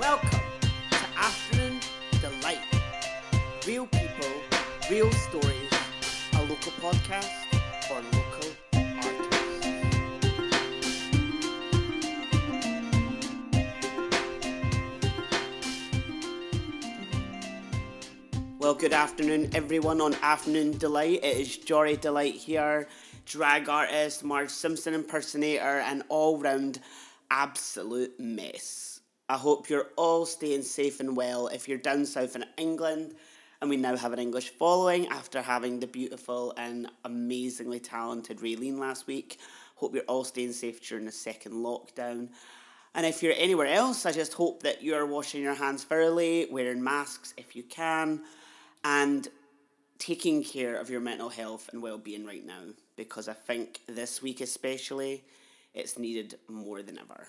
Welcome to Afternoon Delight. Real people, real stories, a local podcast for local artists. Well, good afternoon, everyone on Afternoon Delight. It is Jordy Delight here, drag artist, Marge Simpson impersonator, and all round absolute mess. I hope you're all staying safe and well. If you're down south in England, and we now have an English following after having the beautiful and amazingly talented Raylene last week. Hope you're all staying safe during the second lockdown. And if you're anywhere else, I just hope that you're washing your hands thoroughly, wearing masks if you can, and taking care of your mental health and well-being right now because I think this week especially it's needed more than ever.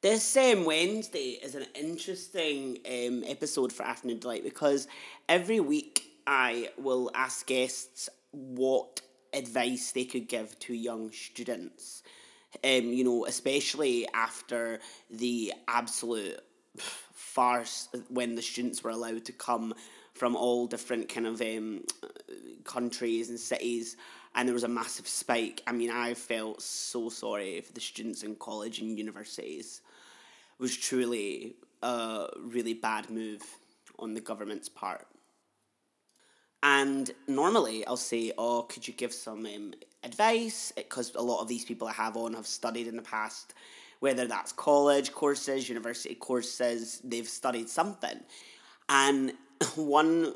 This um, Wednesday is an interesting um, episode for Afternoon Delight because every week I will ask guests what advice they could give to young students. Um, you know, especially after the absolute farce when the students were allowed to come from all different kind of um, countries and cities and there was a massive spike. I mean, I felt so sorry for the students in college and universities. Was truly a really bad move on the government's part. And normally I'll say, oh, could you give some um, advice? Because a lot of these people I have on have studied in the past, whether that's college courses, university courses, they've studied something. And one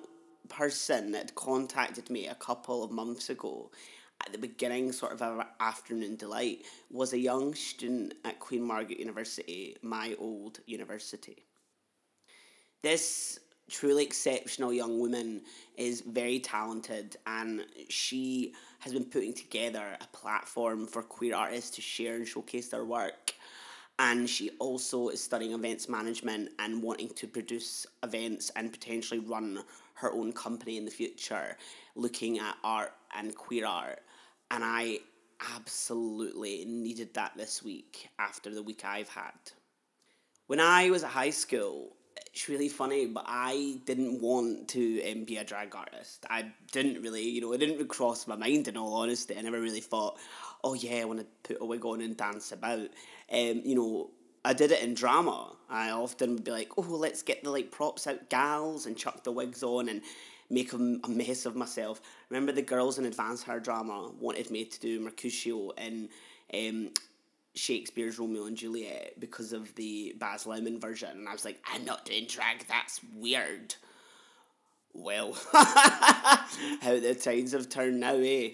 person that contacted me a couple of months ago at the beginning sort of our afternoon delight was a young student at Queen Margaret University, my old university. This truly exceptional young woman is very talented and she has been putting together a platform for queer artists to share and showcase their work and she also is studying events management and wanting to produce events and potentially run her own company in the future looking at art and queer art and i absolutely needed that this week after the week i've had when i was at high school it's really funny, but I didn't want to um, be a drag artist. I didn't really, you know, it didn't cross my mind in all honesty. I never really thought, oh yeah, I want to put a wig on and dance about. Um, you know, I did it in drama. I often would be like, oh, let's get the like props out, gals, and chuck the wigs on and make a, mess of myself. Remember the girls in Advanced Higher drama wanted me to do Mercutio in um, Shakespeare's Romeo and Juliet because of the Baz Luhrmann version, and I was like, I'm not doing drag. That's weird. Well, how the tides have turned now, eh?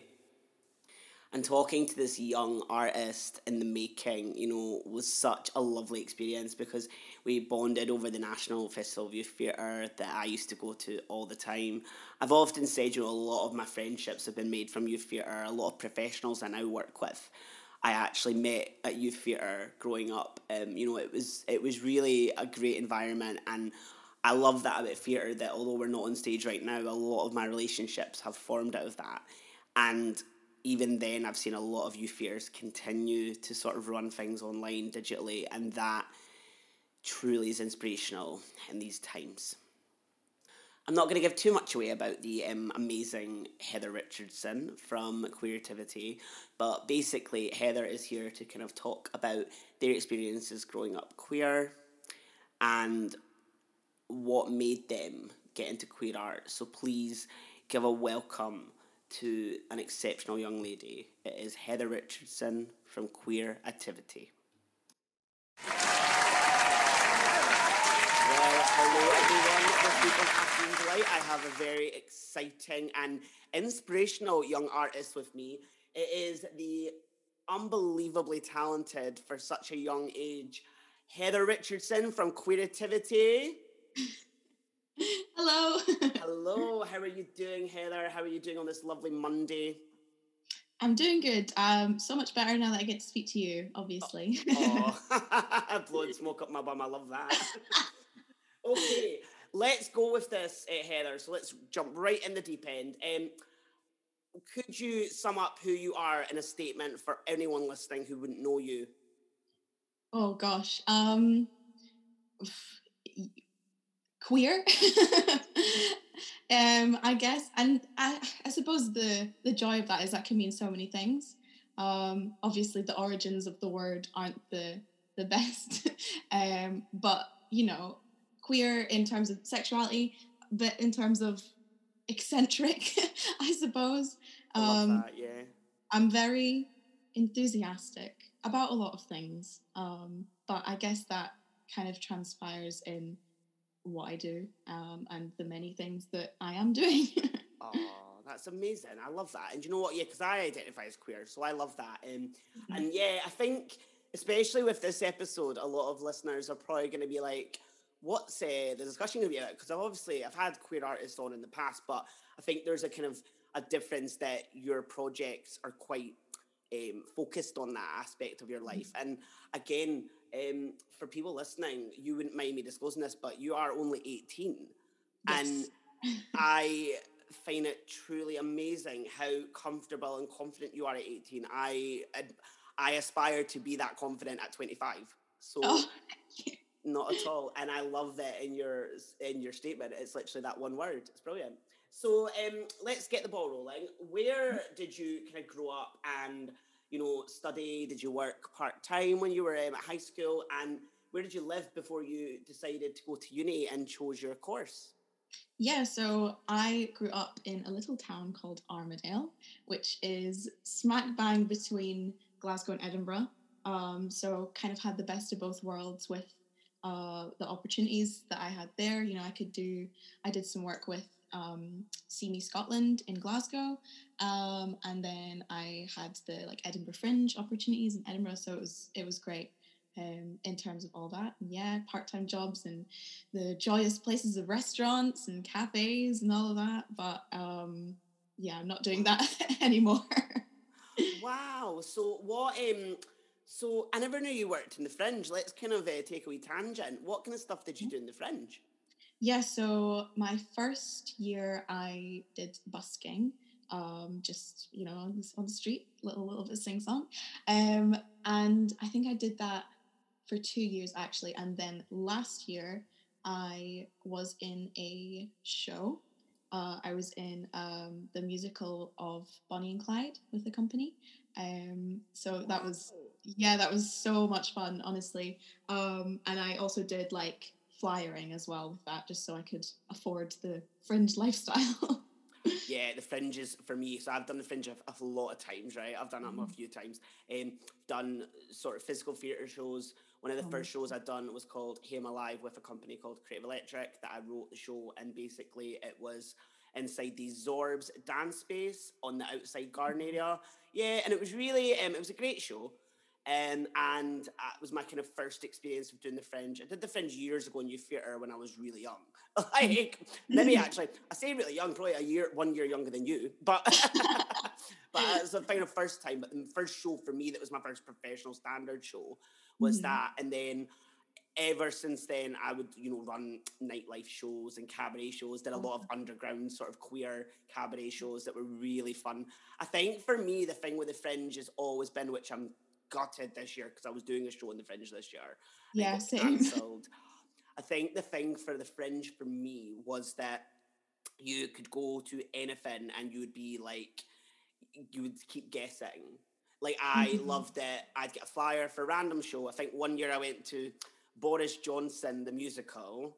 And talking to this young artist in the making, you know, was such a lovely experience because we bonded over the National Festival of Youth Theatre that I used to go to all the time. I've often said, you know, a lot of my friendships have been made from youth theatre, a lot of professionals I now work with I actually met at youth theatre growing up. Um, you know, it was it was really a great environment, and I love that about theatre. That although we're not on stage right now, a lot of my relationships have formed out of that, and even then, I've seen a lot of youth theatres continue to sort of run things online digitally, and that truly is inspirational in these times. I'm not going to give too much away about the um, amazing Heather Richardson from Queerativity, but basically, Heather is here to kind of talk about their experiences growing up queer and what made them get into queer art. So please give a welcome to an exceptional young lady. It is Heather Richardson from Queerativity. Well, week on Delight, I have a very exciting and inspirational young artist with me. It is the unbelievably talented for such a young age, Heather Richardson from Queerativity. Hello. Hello, how are you doing, Heather? How are you doing on this lovely Monday? I'm doing good. Um, so much better now that I get to speak to you, obviously. Oh, blowing smoke up my bum. I love that. okay, let's go with this, uh, Heather. So let's jump right in the deep end. Um, could you sum up who you are in a statement for anyone listening who wouldn't know you? Oh gosh. Um, queer. um, I guess, and I, I suppose the the joy of that is that can mean so many things. Um, obviously, the origins of the word aren't the the best, um, but you know, queer in terms of sexuality, but in terms of eccentric, I suppose. I love um, that, yeah. I'm very enthusiastic about a lot of things, um, but I guess that kind of transpires in what I do um, and the many things that I am doing. oh, that's amazing. I love that. And you know what? Yeah, because I identify as queer, so I love that. Um, mm-hmm. And yeah, I think, especially with this episode, a lot of listeners are probably going to be like, what's uh, the discussion going to be about? Because I've obviously, I've had queer artists on in the past, but I think there's a kind of a difference that your projects are quite um, focused on that aspect of your life. Mm-hmm. And again, um, for people listening, you wouldn't mind me disclosing this, but you are only 18. Yes. And I find it truly amazing how comfortable and confident you are at 18. I I aspire to be that confident at 25. So oh. Not at all. And I love that in your in your statement. It's literally that one word. It's brilliant. So um, let's get the ball rolling. Where did you kind of grow up and you know, study? Did you work part time when you were um, at high school? And where did you live before you decided to go to uni and chose your course? Yeah, so I grew up in a little town called Armadale, which is smack bang between Glasgow and Edinburgh. Um, so kind of had the best of both worlds with uh, the opportunities that I had there. You know, I could do, I did some work with um, See Me Scotland in Glasgow, um, and then I had the like Edinburgh Fringe opportunities in Edinburgh, so it was it was great um, in terms of all that. And yeah, part time jobs and the joyous places of restaurants and cafes and all of that. But um, yeah, I'm not doing that anymore. wow. So what? Um, so I never knew you worked in the Fringe. Let's kind of uh, take a wee tangent. What kind of stuff did you mm-hmm. do in the Fringe? Yeah, so my first year I did busking, um, just you know on the, on the street, little little bit sing song, um, and I think I did that for two years actually, and then last year I was in a show. Uh, I was in um, the musical of Bonnie and Clyde with the company. Um, so that was yeah, that was so much fun, honestly. Um, and I also did like flyering as well with that, just so I could afford the fringe lifestyle. yeah, the fringes for me. So I've done the fringe a, a lot of times, right? I've done them a few times. Um, done sort of physical theatre shows. One of the oh. first shows I'd done was called Hey I'm Alive with a company called Creative Electric that I wrote the show and basically it was inside these Zorbs dance space on the outside garden mm-hmm. area. Yeah, and it was really um, it was a great show. Um, and it was my kind of first experience of doing the fringe. I did the fringe years ago in youth theatre when I was really young. like maybe actually, I say really young, probably a year, one year younger than you. But but it was the kind of first time. But the first show for me that was my first professional standard show was mm-hmm. that, and then ever since then, I would, you know, run nightlife shows and cabaret shows, did a lot of mm-hmm. underground sort of queer cabaret shows that were really fun. I think for me, the thing with the fringe has always been, which I'm gutted this year because I was doing a show in the Fringe this year. Yeah, same. Cancelled. I think the thing for the Fringe for me was that you could go to anything and you would be like, you would keep guessing. Like I mm-hmm. loved it. I'd get a flyer for a random show. I think one year I went to Boris Johnson the musical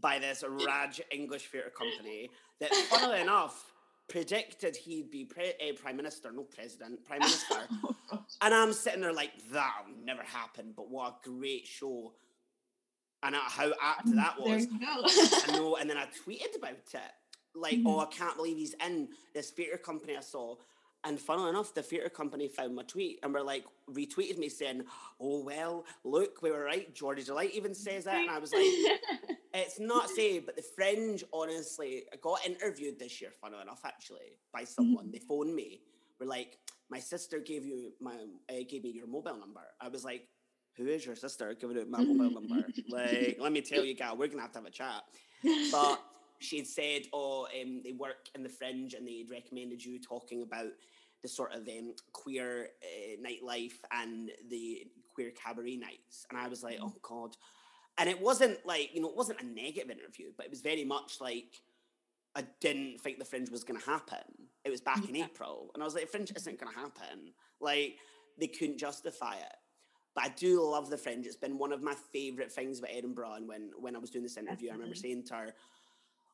by this Raj English theatre company. That, funnily enough, predicted he'd be pre- uh, prime minister, no president, prime minister. oh, and I'm sitting there like, that'll never happen. But what a great show. And how apt that was. I know. And then I tweeted about it. Like, mm-hmm. oh, I can't believe he's in this theatre company I saw. And funnily enough, the theatre company found my tweet and were like, retweeted me saying, Oh, well, look, we were right. Jordy Delight even says that. And I was like, It's not safe, but the Fringe, honestly, I got interviewed this year, funnily enough, actually, by someone. Mm-hmm. They phoned me, were like, My sister gave you my uh, gave me your mobile number. I was like, Who is your sister giving out my mobile number? Like, let me tell you, gal, we're gonna have to have a chat. But she'd said, "Oh, um, they work in the fringe, and they'd recommended you talking about the sort of um, queer uh, nightlife and the queer cabaret nights." And I was like, mm. "Oh God." and it wasn't like you know it wasn't a negative interview, but it was very much like I didn't think the fringe was going to happen. It was back in April, and I was like, the fringe isn't going to happen. Like they couldn't justify it. But I do love the fringe. It's been one of my favourite things about Edinburgh. And when when I was doing this interview, I remember saying to her,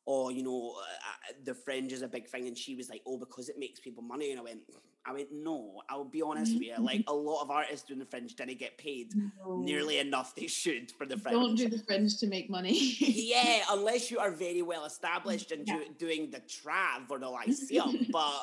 "Oh, you know, uh, the fringe is a big thing," and she was like, "Oh, because it makes people money." And I went, "I went, no. I'll be honest with you. Like a lot of artists doing the fringe didn't get paid No. nearly enough they should for the fringe. Don't do the fringe to make money. yeah, unless you are very well established and Yeah. do, doing the Trav or the Lyceum, but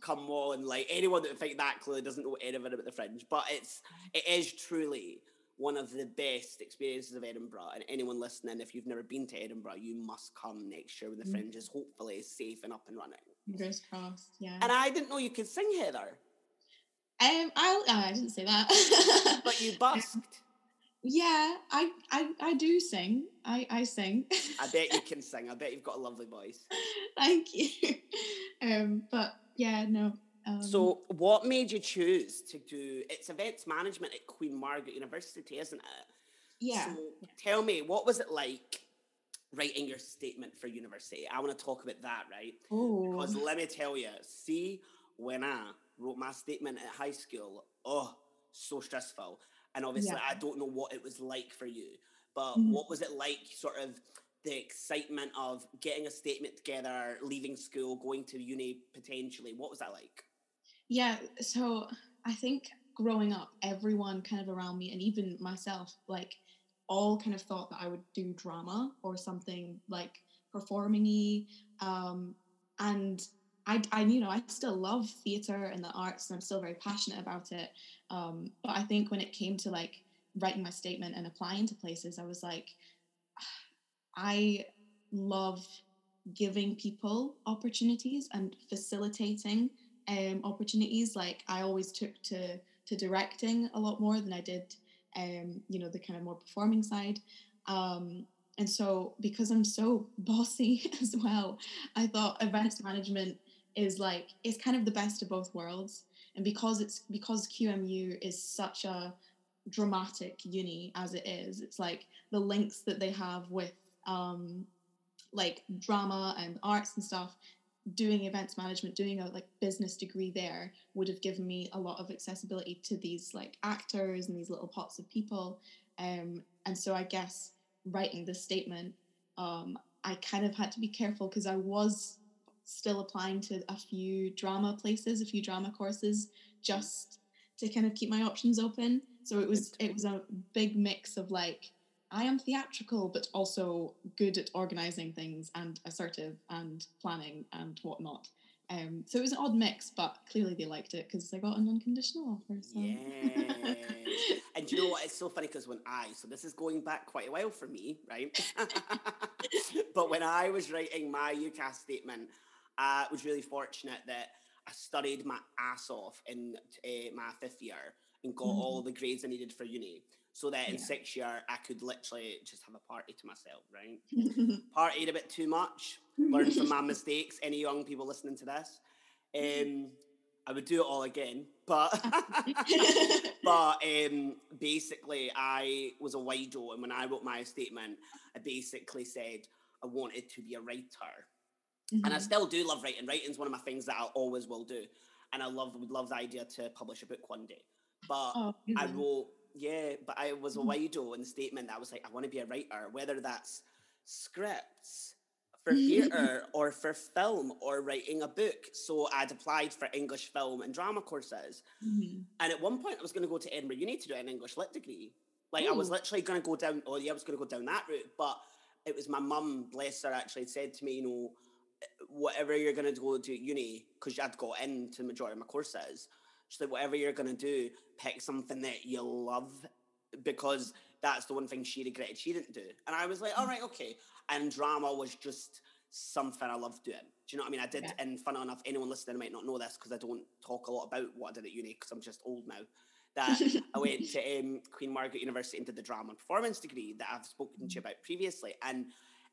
come on, like anyone that would think that clearly doesn't know anything about the Fringe. But it's it is truly one of the best experiences of Edinburgh. And anyone listening, if you've never been to Edinburgh, you must come next year when the Mm. Fringe is hopefully safe and up and running. Fingers crossed. Yeah. And I didn't know you could sing, Heather, um, I I didn't say that. but you busked. yeah, I, I I do sing. I I sing. I bet you can sing. I bet you've got a lovely voice. Thank you. Um, but yeah, no. Um, So, what made you choose to do it's events management at Queen Margaret University, isn't it? yeah, So, tell me, what was it like writing your statement for university? I want to talk about that, right? Because oh, let me tell you, see, when I wrote my statement at high school, oh, so stressful. And obviously, Yeah. I don't know what it was like for you, but Mhm. what was it like, sort of? The excitement of getting a statement together, leaving school, going to uni potentially. What was that like? Yeah. So I think growing up, everyone kind of around me, and even myself, like all kind of thought that I would do drama or something like performing-y. Um, and I, I, you know, I still love theatre and the arts, and I'm still very passionate about it. Um, but I think when it came to like writing my statement and applying to places, I was like, I love giving people opportunities and facilitating um, opportunities. Like I always took to to directing a lot more than I did, um, you know, the kind of more performing side. Um, and so because I'm so bossy as well, I thought events management is like it's kind of the best of both worlds. And because it's because QMU is such a dramatic uni as it is, it's like the links that they have with um, like drama and arts and stuff doing events management doing a like business degree there would have given me a lot of accessibility to these like actors and these little pots of people. Um and so i guess writing this statement um i kind of had to be careful because i was still applying to a few drama places a few drama courses just to kind of keep my options open. So it was it was a big mix of like I am theatrical, but also good at organizing things and assertive and planning and whatnot. Um, so it was an odd mix, but clearly they liked it because I got an unconditional offer. So. Yes. and you know what? It's so funny because when I, so this is going back quite a while for me, right? but when I was writing my UCAS statement, I was really fortunate that I studied my ass off in uh, my fifth year and got all the grades I needed for uni. So that in Yeah. sixth year, I could literally just have a party to myself, right? Partied a bit too much, learned from my mistakes. Any young people listening to this, um, I would do it all again. But but um, basically, I was a wido, and when I wrote my statement, I basically said I wanted to be a writer, and I Mhm. still do love writing. Writing's one of my things that I always will do, and I love would love the idea to publish a book one day. But Oh, I wrote, yeah, but I was a Mhm. widow in the statement that I was like, I want to be a writer, whether that's scripts for theatre or for film or writing a book. So I'd applied for English film and drama courses. Mhm. And at one point, I was going to go to Edinburgh Uni to do an English lit degree. Like, I was literally going to go down, oh, yeah, I was going to go down that route. But it was my mum, bless her, actually said to me, you know, whatever you're going to go to uni, because I'd got into the majority of my courses, like, whatever you're going to do, pick something that you love, because that's the one thing she regretted she didn't do. And I was like, all right, okay. And drama was just something I loved doing. Do you know what I mean? I did, Yeah. and fun enough, anyone listening might not know this because I don't talk a lot about what I did at uni because I'm just old now. That I went to um, Queen Margaret University and did the drama and performance degree that I've spoken to you about previously. And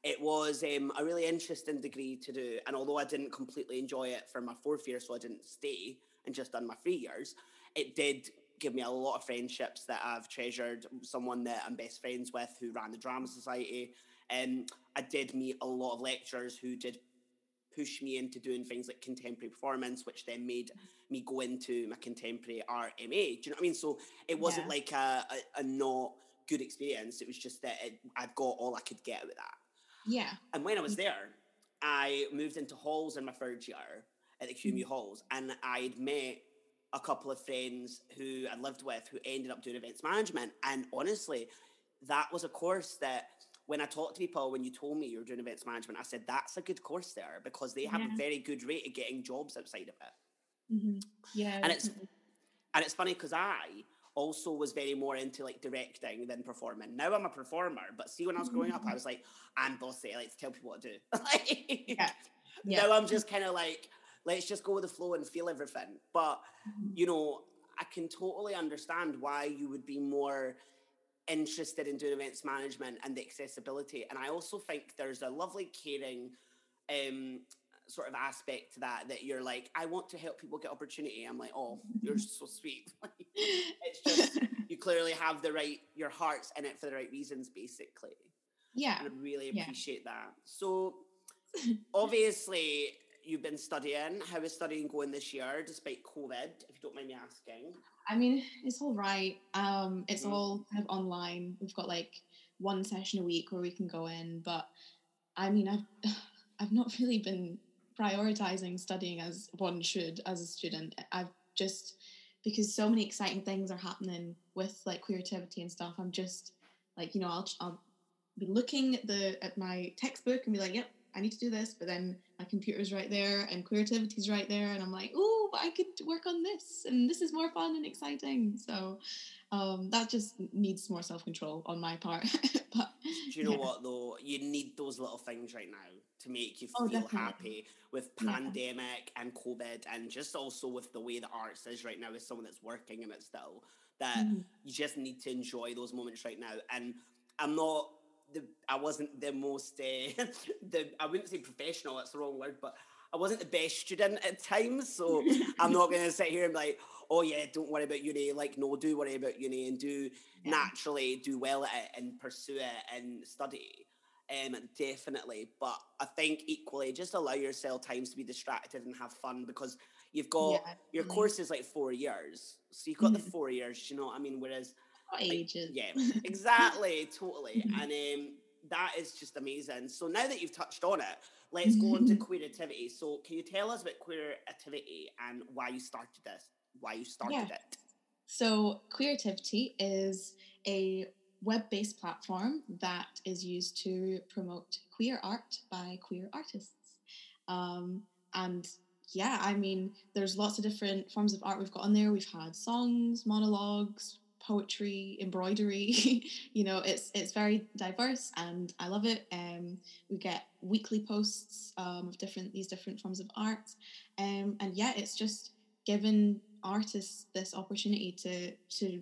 it was um, a really interesting degree to do. And although I didn't completely enjoy it for my fourth year, so I didn't stay and just done my three years, it did give me a lot of friendships that I've treasured. Someone that I'm best friends with who ran the Drama Society. Um, I did meet a lot of lecturers who did push me into doing things like contemporary performance, which then made me go into my contemporary art MA. Do you know what I mean? So it wasn't Yeah. like a, a, a not good experience. It was just that it, I've got all I could get out of that. Yeah. And when I was there, I moved into halls in my third year at the QMU halls, and I'd met a couple of friends who I lived with who ended up doing events management. And honestly, that was a course that when I talked to people, when you told me you were doing events management, I said that's a good course there because they have Yeah. a very good rate of getting jobs outside of it. hmm Yeah. And it's- definitely. And it's funny because I also was very more into like directing than performing. Now I'm a performer, but see, when I was growing up, I was like, I'm bossy. I like to tell people what to do. Like, Yeah. Yeah. Now I'm just kind of like, let's just go with the flow and feel everything. But Mhm. you know, I can totally understand why you would be more interested in doing events management and the accessibility. And I also think there's a lovely caring um, sort of aspect to that, that you're like, I want to help people get opportunity. I'm like, oh, you're so sweet. it's just, you clearly have the right, your heart's in it for the right reasons, basically. yeah. And I really Yeah. appreciate that. So, obviously, you've been studying. How is studying going this year, despite COVID, if you don't mind me asking? I mean, it's all right. Um, it's Mhm. all kind of online. We've got like one session a week where we can go in, but I mean, I've I've not really been prioritizing studying as one should as a student. I've just because so many exciting things are happening with like creativity and stuff. I'm just like you know I'll I'll be looking at the at my textbook and be like, yep, I need to do this, but then my computer's right there and creativity's right there, and I'm like, oh, I could work on this, and this is more fun and exciting. So um, that just needs more self control on my part. but Do you know yeah. what though? You need those little things right now to make you Oh, feel definitely. happy with Yeah. pandemic and COVID, and just also with the way the arts is right now as someone that's working in it still. That Mhm. you just need to enjoy those moments right now. And I'm not the I wasn't the most uh, the I wouldn't say professional. That's the wrong word, but I wasn't the best student at times. So I'm not going to sit here and be like, oh yeah, don't worry about uni. Like no, do worry about uni and do Yeah. naturally do well at it and pursue it and study. Um, definitely, but I think equally just allow yourself times to be distracted and have fun because you've got Yeah, your course is like four years, so you've got the Mhm. four years. You know what I mean? Whereas ages. yeah, exactly, totally. Mhm. And um, that is just amazing. So now that you've touched on it, let's go on to queerativity. So can you tell us about queerativity and why you started this? Why you started Yeah. it? So, Queerativity is a web based platform that is used to promote queer art by queer artists. Um, and yeah, I mean, there's lots of different forms of art we've got on there. We've had songs, monologues, poetry, embroidery. you know, it's it's very diverse, and I love it. Um, we get weekly posts um, of different these different forms of art, um, and yeah, it's just given artists this opportunity to to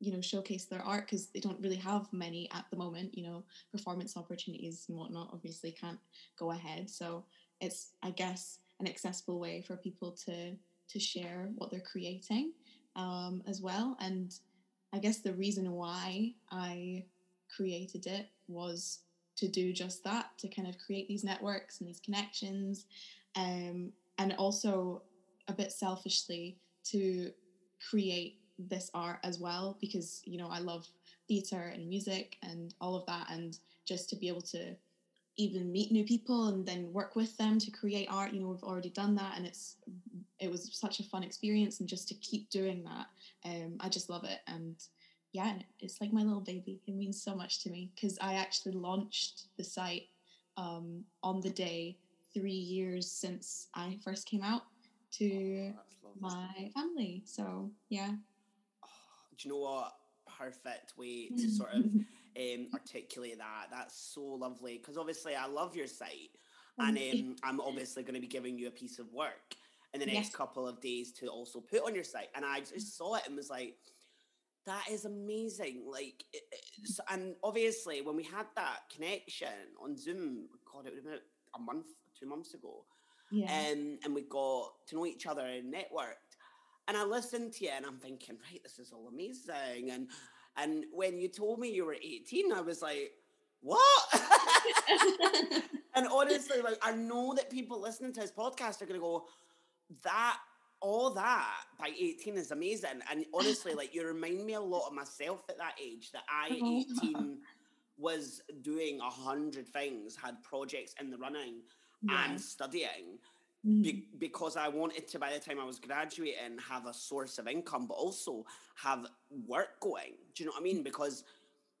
you know showcase their art because they don't really have many at the moment. You know, performance opportunities and whatnot obviously can't go ahead, so it's I guess an accessible way for people to to share what they're creating um, as well. And I guess the reason why I created it was to do just that, to kind of create these networks and these connections, um, and also a bit selfishly to create this art as well because you know I love theater and music and all of that, and just to be able to even meet new people and then work with them to create art you know we've already done that and it's it was such a fun experience and just to keep doing that um i just love it. And yeah it's like my little baby it means so much to me because i actually launched the site um on the day three years since i first came out to Oh, my family. So yeah. Oh, do you know what? Perfect way to sort of um, articulate that. That's so lovely because obviously I love your site, and um, I'm obviously going to be giving you a piece of work in the next Yes. couple of days to also put on your site. And I just saw it and was like, that is amazing. Like, it, and obviously when we had that connection on Zoom, God, it would have been a month, two months ago yeah um, and we got to know each other and networked. and I listened to you, and I'm thinking, right, this is all amazing. And and when you told me you were 18, I was like, what? and honestly, like I know that people listening to his podcast are gonna go, that all that by 18 is amazing. And honestly, like you remind me a lot of myself at that age that I, mm-hmm. 18, was doing a hundred things, had projects in the running yeah. and studying. Mm. Be- because I wanted to, by the time I was graduating, have a source of income, but also have work going. Do you know what I mean? Because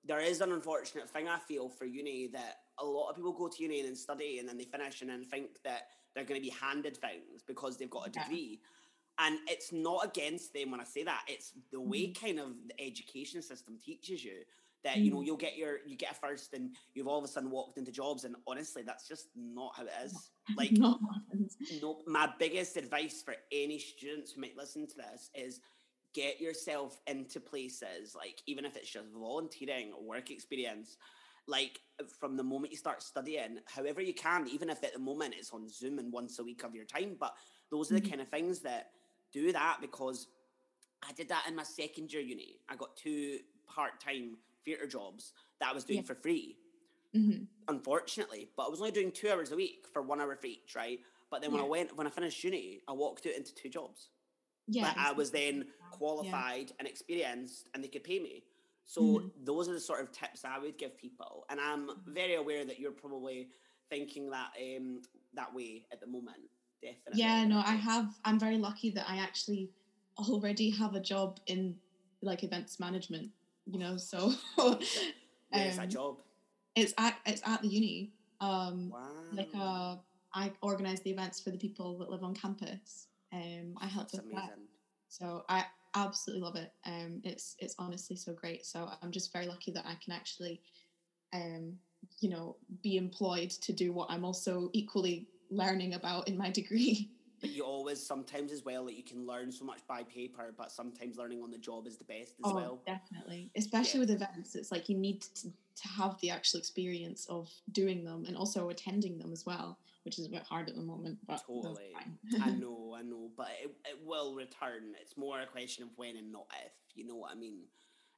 there is an unfortunate thing I feel for uni that a lot of people go to uni and study and then they finish and then think that they're going to be handed things because they've got a degree. Yeah. And it's not against them when I say that. It's the way mm. kind of the education system teaches you that you know mm. you'll get your you get a first and you've all of a sudden walked into jobs and honestly that's just not how it is like no my biggest advice for any students who might listen to this is get yourself into places like even if it's just volunteering work experience like from the moment you start studying however you can even if at the moment it's on zoom and once a week of your time but those are the mm-hmm. kind of things that do that because i did that in my second year uni i got two part-time theatre jobs that I was doing yeah. for free. Mm-hmm. Unfortunately, but I was only doing two hours a week for one hour for each, right? But then when yeah. I went, when I finished uni, I walked out into two jobs. Yeah, But I was then qualified yeah. and experienced, and they could pay me. So mm-hmm. those are the sort of tips I would give people, and I'm mm-hmm. very aware that you're probably thinking that um, that way at the moment. Definitely. Yeah, no, I have. I'm very lucky that I actually already have a job in like events management you know. So um, that job? It's at it's at the uni. Um, wow. Like uh, I organise the events for the people that live on campus. Um, I help That's with amazing. that. So I absolutely love it. Um, it's it's honestly so great. So I'm just very lucky that I can actually, um, you know, be employed to do what I'm also equally learning about in my degree. You always sometimes as well that you can learn so much by paper, but sometimes learning on the job is the best as oh, well. Definitely. Especially yeah. with events. It's like you need to, to have the actual experience of doing them and also attending them as well, which is a bit hard at the moment. But totally. I know, I know. But it, it will return. It's more a question of when and not if, you know what I mean?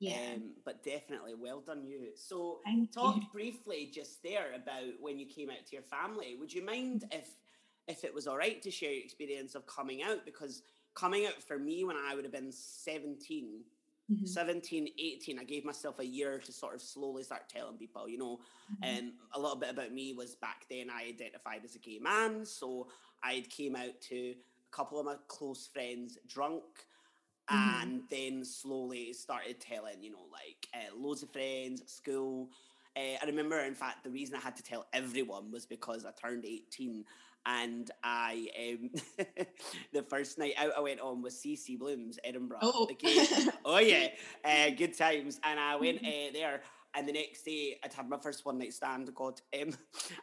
Yeah. Um, but definitely, well done you. So, Thank talk you. briefly just there about when you came out to your family. Would you mind if if it was all right to share your experience of coming out because coming out for me when I would have been 17, mm-hmm. 17, 18, I gave myself a year to sort of slowly start telling people, you know. And mm-hmm. um, a little bit about me was back then I identified as a gay man. So I came out to a couple of my close friends drunk. Mm-hmm. And then slowly started telling, you know, like uh, loads of friends at school. Uh, I remember, in fact, the reason I had to tell everyone was because I turned 18 and I um, the first night out I went on was CC Blooms Edinburgh. Oh, oh yeah, uh, good times. And I went uh, there, and the next day I'd had my first one night stand. God, um, and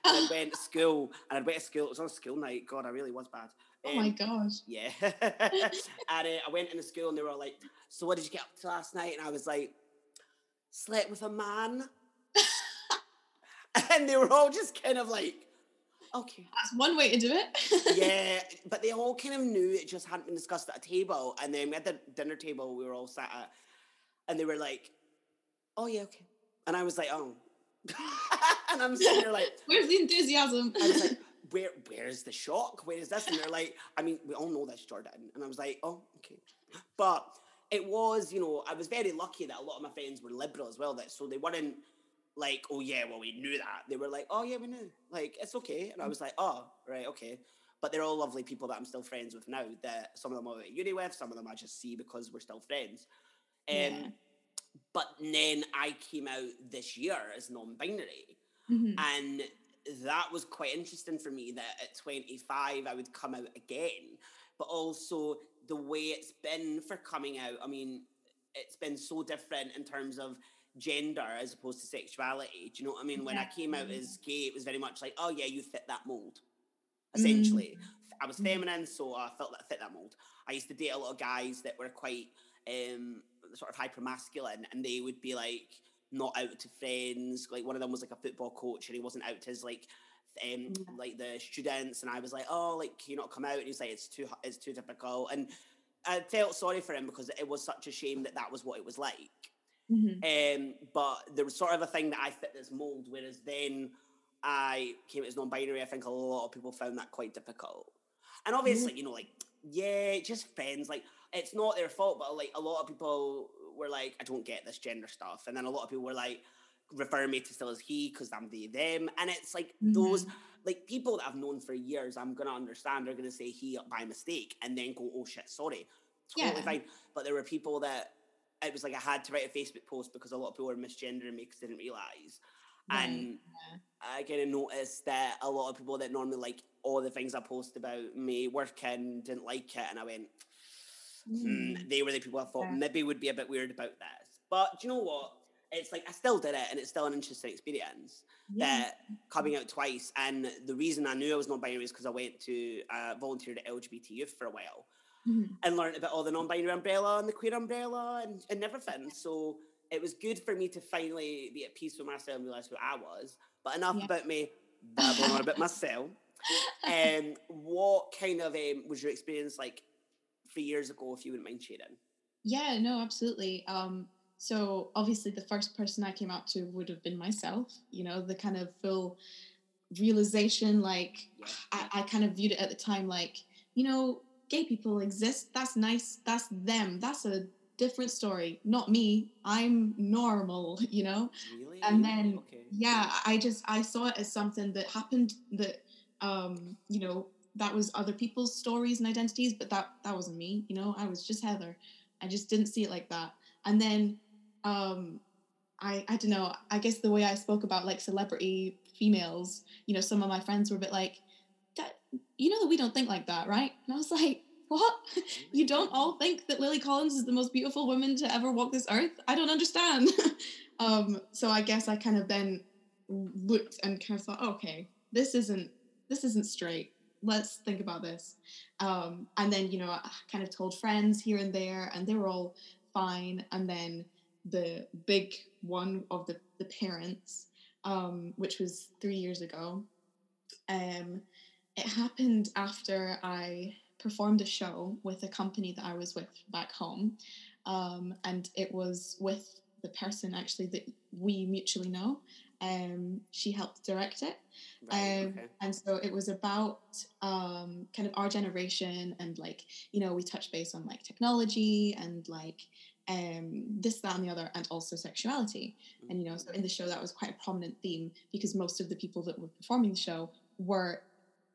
I went to school, and I went to school. It was on a school night. God, I really was bad. Um, oh my um, gosh. Yeah. and uh, I went into school, and they were all like, "So what did you get up to last night?" And I was like, "Slept with a man." and they were all just kind of like Okay. That's one way to do it. yeah, but they all kind of knew it just hadn't been discussed at a table. And then we had the dinner table we were all sat at, and they were like, oh, yeah, okay. And I was like, oh. and I'm sitting there like, where's the enthusiasm? I was like, where, where's the shock? Where is this? And they're like, I mean, we all know this, Jordan. And I was like, oh, okay. But it was, you know, I was very lucky that a lot of my friends were liberal as well. That so they weren't like, oh yeah, well we knew that. They were like, oh yeah, we knew. Like it's okay. And I was like, oh right, okay. But they're all lovely people that I'm still friends with now. That some of them I'm at uni with, some of them I just see because we're still friends. Um, yeah. But then I came out this year as non-binary, mm-hmm. and that was quite interesting for me. That at 25 I would come out again, but also the way it's been for coming out. I mean, it's been so different in terms of gender as opposed to sexuality. Do you know what I mean? When I came out as gay, it was very much like, oh yeah, you fit that mold. Essentially, mm. I was feminine, so I felt that I fit that mold. I used to date a lot of guys that were quite um, sort of hyper masculine, and they would be like not out to friends. Like one of them was like a football coach, and he wasn't out to his like um, like the students, and I was like, oh, like can you not come out? And he's like, it's too it's too difficult, and I felt sorry for him because it was such a shame that that was what it was like. Mhm. Um, but there was sort of a thing that I fit this mold, whereas then I came as non-binary. I think a lot of people found that quite difficult. And obviously, you know, like yeah, it just friends. Like it's not their fault, but like a lot of people were like, I don't get this gender stuff, and then a lot of people were like, refer me to still as he because I'm the them, and it's like those like people that I've known for years. I'm gonna understand. They're gonna say he by mistake, and then go, oh shit, sorry, totally Yeah. fine. But there were people that it was like I had to write a Facebook post because a lot of people were misgendering me because they didn't realize. Right, And I kind of noticed that a lot of people that normally like all the things I post about me working didn't like it, and I went, hmm, Mm. they were the people I thought Yeah. maybe would be a bit weird about this. But do you know what? It's like I still did it, and it's still an interesting experience. Yeah. That coming out twice, and the reason I knew I was not binary is because I went to uh, volunteered at LGBT youth for a while Mhm. and learned about all the non-binary umbrella and the queer umbrella and, and everything. So it was good for me to finally be at peace with myself and realize who I was. But enough Yeah. about me, babbling on about myself. Um, what kind of um, was your experience like three years ago, if you wouldn't mind sharing? Yeah, no, absolutely. Um, so obviously the first person I came out to would have been myself, you know, the kind of full realization, like Yeah. I, I kind of viewed it at the time like, you know, gay people exist, that's nice, that's them, that's a different story, not me. I'm normal, you know? Really? And then okay. yeah i just i saw it as something that happened that um you know that was other people's stories and identities but that that wasn't me you know i was just heather i just didn't see it like that and then um i i don't know i guess the way i spoke about like celebrity females you know some of my friends were a bit like you know that we don't think like that right? And i was like what? You don't all think that lily collins is the most beautiful woman to ever walk this earth? I don't understand. Um so i guess i kind of then looked and kind of thought okay this isn't this isn't straight. Let's think about this. Um and then you know i kind of told friends here and there and they were all fine. And then the big one of the the parents um which was three years ago um it happened after i performed a show with a company that i was with back home um and it was with the person actually that we mutually know um she helped direct it. Right, um, okay. and so it was about um, kind of our generation and like you know we touched base on like technology and like um, this that and the other and also sexuality. And you know so in the show that was quite a prominent theme because most of the people that were performing the show were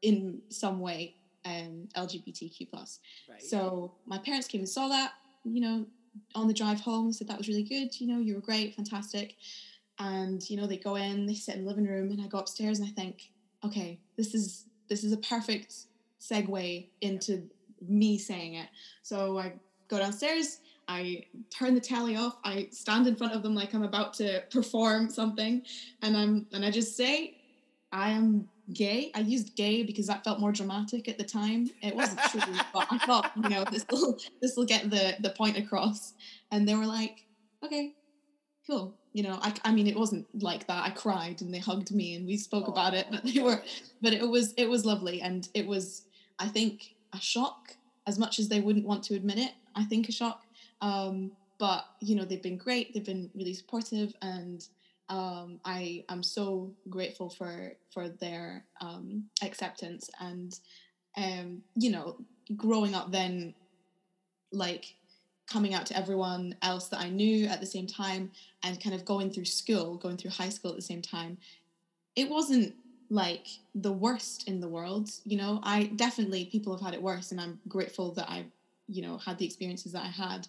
in some way um, lgbtq plus Right. so my parents came and saw that, you know, on the drive home, said that was really good, you know, you were great, fantastic. And, you know, they go in, they sit in the living room, and I go upstairs and I think, okay, this is this is a perfect segue into me saying it. So I go downstairs, I turn the telly off, I stand in front of them like I'm about to perform something, and I'm and I just say, I am gay. I used gay because that felt more dramatic at the time. It wasn't true, but I thought, you know, this will this will get the the point across. And they were like, okay, cool. You know, I, I mean, it wasn't like that. I cried and they hugged me and we spoke about it, but they were, but it was it was lovely and it was, I think, a shock as much as they wouldn't want to admit it. I think a shock. Um, but you know, they've been great. They've been really supportive and um, I am so grateful for for their um, acceptance and um, you know growing up then like coming out to everyone else that I knew at the same time and kind of going through school going through high school at the same time it wasn't like the worst in the world you know? I definitely people have had it worse and I'm grateful that I you know had the experiences that I had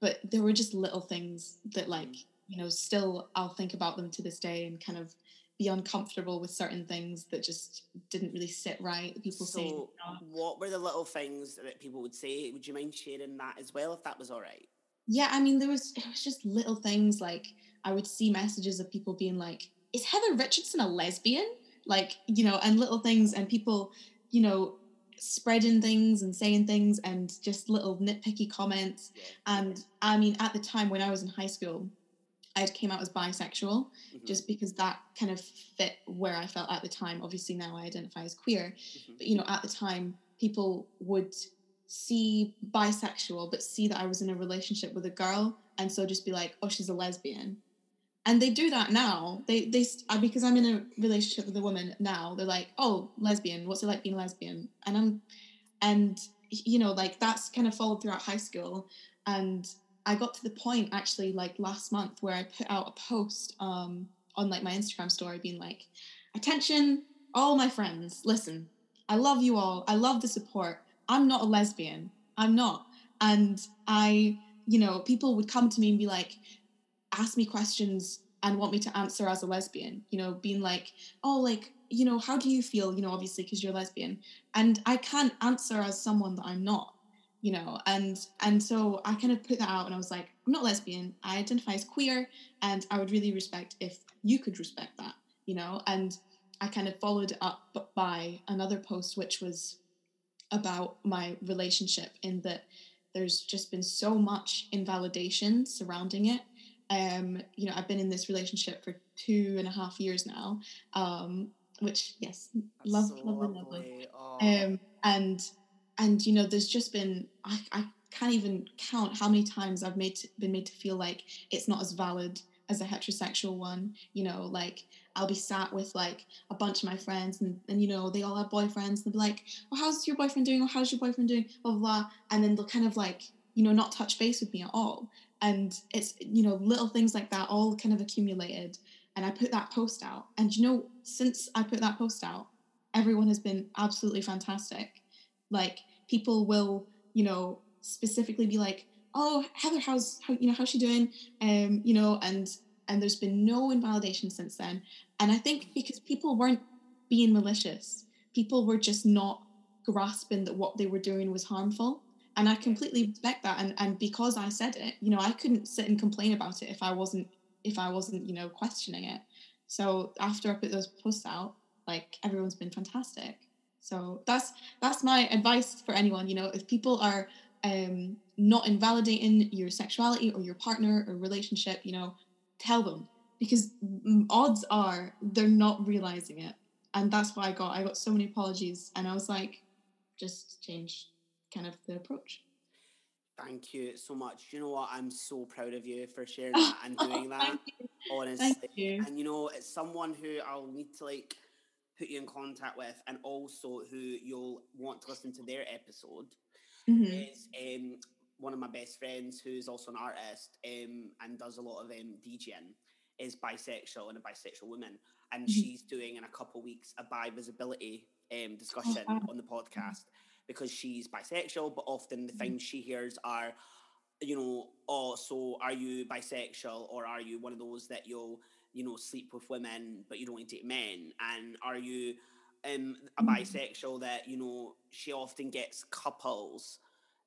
but there were just little things that like you know, still I'll think about them to this day and kind of be uncomfortable with certain things that just didn't really sit right. People so, know, what were the little things that people would say? Would you mind sharing that as well, if that was all right? yeah, I mean, there was it was just little things like I would see messages of people being like, "Is Heather Richardson a lesbian?" Like, you know, and little things and people, you know, spreading things and saying things and just little nitpicky comments. And I mean, at the time when I was in high school, I came out as bisexual. Mhm, just because that kind of fit where I felt at the time. Obviously, now I identify as queer, mhm. but you know, at the time, people would see bisexual, but see that I was in a relationship with a girl, and so just be like, oh, she's a lesbian. And they do that now. They they because I'm in a relationship with a woman now. They're like, oh, lesbian. What's it like being lesbian? And I'm, and you know, like that's kind of followed throughout high school. And I got to the point actually like last month where I put out a post um, on like my Instagram story being like, attention, all my friends, listen, I love you all. I love the support. I'm not a lesbian. I'm not. And I, you know, people would come to me and be like, ask me questions and want me to answer as a lesbian, you know, being like, oh, like, you know, how do you feel, you know, obviously because you're lesbian. And I can't answer as someone that I'm not, you know, and and so I kind of put that out and I was like, I'm not lesbian. I identify as queer and I would really respect if you could respect that, you know, and I kind of followed up by another post which was about my relationship in that there's just been so much invalidation surrounding it um, you know, I've been in this relationship for two and a half years now, um, which yes, love, so lovely, lovely. Um, and and you know, there's just been I, I can't even count how many times I've made to, been made to feel like it's not as valid as a heterosexual one. You know, like I'll be sat with like a bunch of my friends and, and you know, they all have boyfriends and they'll be like, Oh, how's your boyfriend doing? Or how's your boyfriend doing? Blah, blah, blah. And then they'll kind of like, you know, not touch base with me at all and it's you know little things like that all kind of accumulated and i put that post out and you know since i put that post out everyone has been absolutely fantastic like people will you know specifically be like oh heather how's how you know how's she doing um you know and and there's been no invalidation since then and i think because people weren't being malicious people were just not grasping that what they were doing was harmful and I completely respect that. And and because I said it, you know, I couldn't sit and complain about it if I wasn't if I wasn't you know questioning it. So after I put those posts out, like everyone's been fantastic. So that's that's my advice for anyone. You know, if people are um, not invalidating your sexuality or your partner or relationship, you know, tell them because odds are they're not realizing it, and that's why I got I got so many apologies, and I was like, just change kind of the approach. Thank you so much. You know what? I'm so proud of you for sharing that and doing that. Honestly. You. And you know, it's someone who I'll need to like put you in contact with and also who you'll want to listen to their episode mm-hmm. is um, one of my best friends who's also an artist um, and does a lot of um, DJing is bisexual and a bisexual woman and mm-hmm. she's doing in a couple weeks a bi visibility um, oh, discussion oh, wow. on the podcast because she's bisexual, but often the mm-hmm. things she hears are, you know, oh, so are you bisexual or are you one of those that you'll, you know, sleep with women but you don't date men? And are you um, a bisexual that, you know, she often gets couples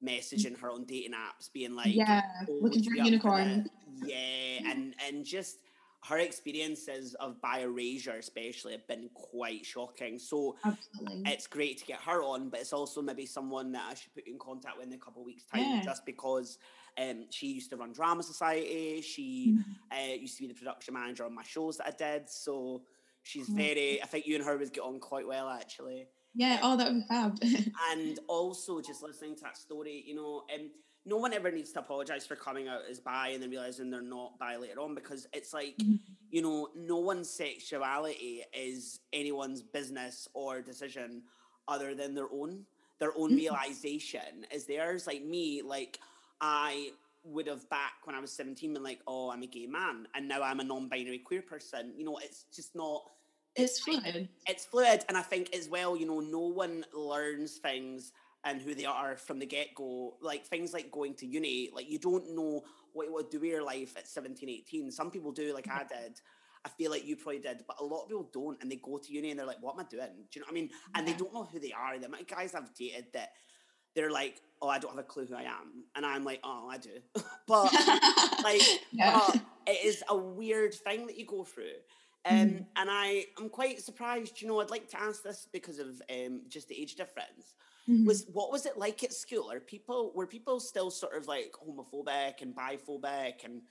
messaging her on dating apps being like, yeah, oh, looking for a unicorn. Yeah, and and just her experiences of bi-erasure especially have been quite shocking. So Absolutely. it's great to get her on, but it's also maybe someone that I should put in contact with in a couple of weeks' time yeah. just because um, she used to run Drama Society. She mm-hmm. uh, used to be the production manager on my shows that I did. So she's very, I think you and her would get on quite well actually. Yeah, oh, that would be fab. and also just listening to that story, you know, um, no one ever needs to apologize for coming out as bi and then realizing they're not bi later on because it's like mm-hmm. you know no one's sexuality is anyone's business or decision other than their own their own mm-hmm. realization is theirs like me like i would have back when i was 17 been like oh i'm a gay man and now i'm a non-binary queer person you know it's just not it's, it's fluid it's fluid and i think as well you know no one learns things and who they are from the get go. Like things like going to uni, like you don't know what you would do with your life at 17, 18. Some people do, like I mm-hmm. did. I feel like you probably did, but a lot of people don't, and they go to uni and they're like, "What am I doing?" Do you know what I mean? And they don't know who they are. The guys I've dated that they're like, "Oh, I don't have a clue who I am," and I'm like, "Oh, I do," but like, yeah. it is a weird thing that you go through. Um, mm-hmm. And I am quite surprised. You know, I'd like to ask this because of um, just the age difference. Mm-hmm. Was what was it like at school? Are people were people still sort of like homophobic and biphobic and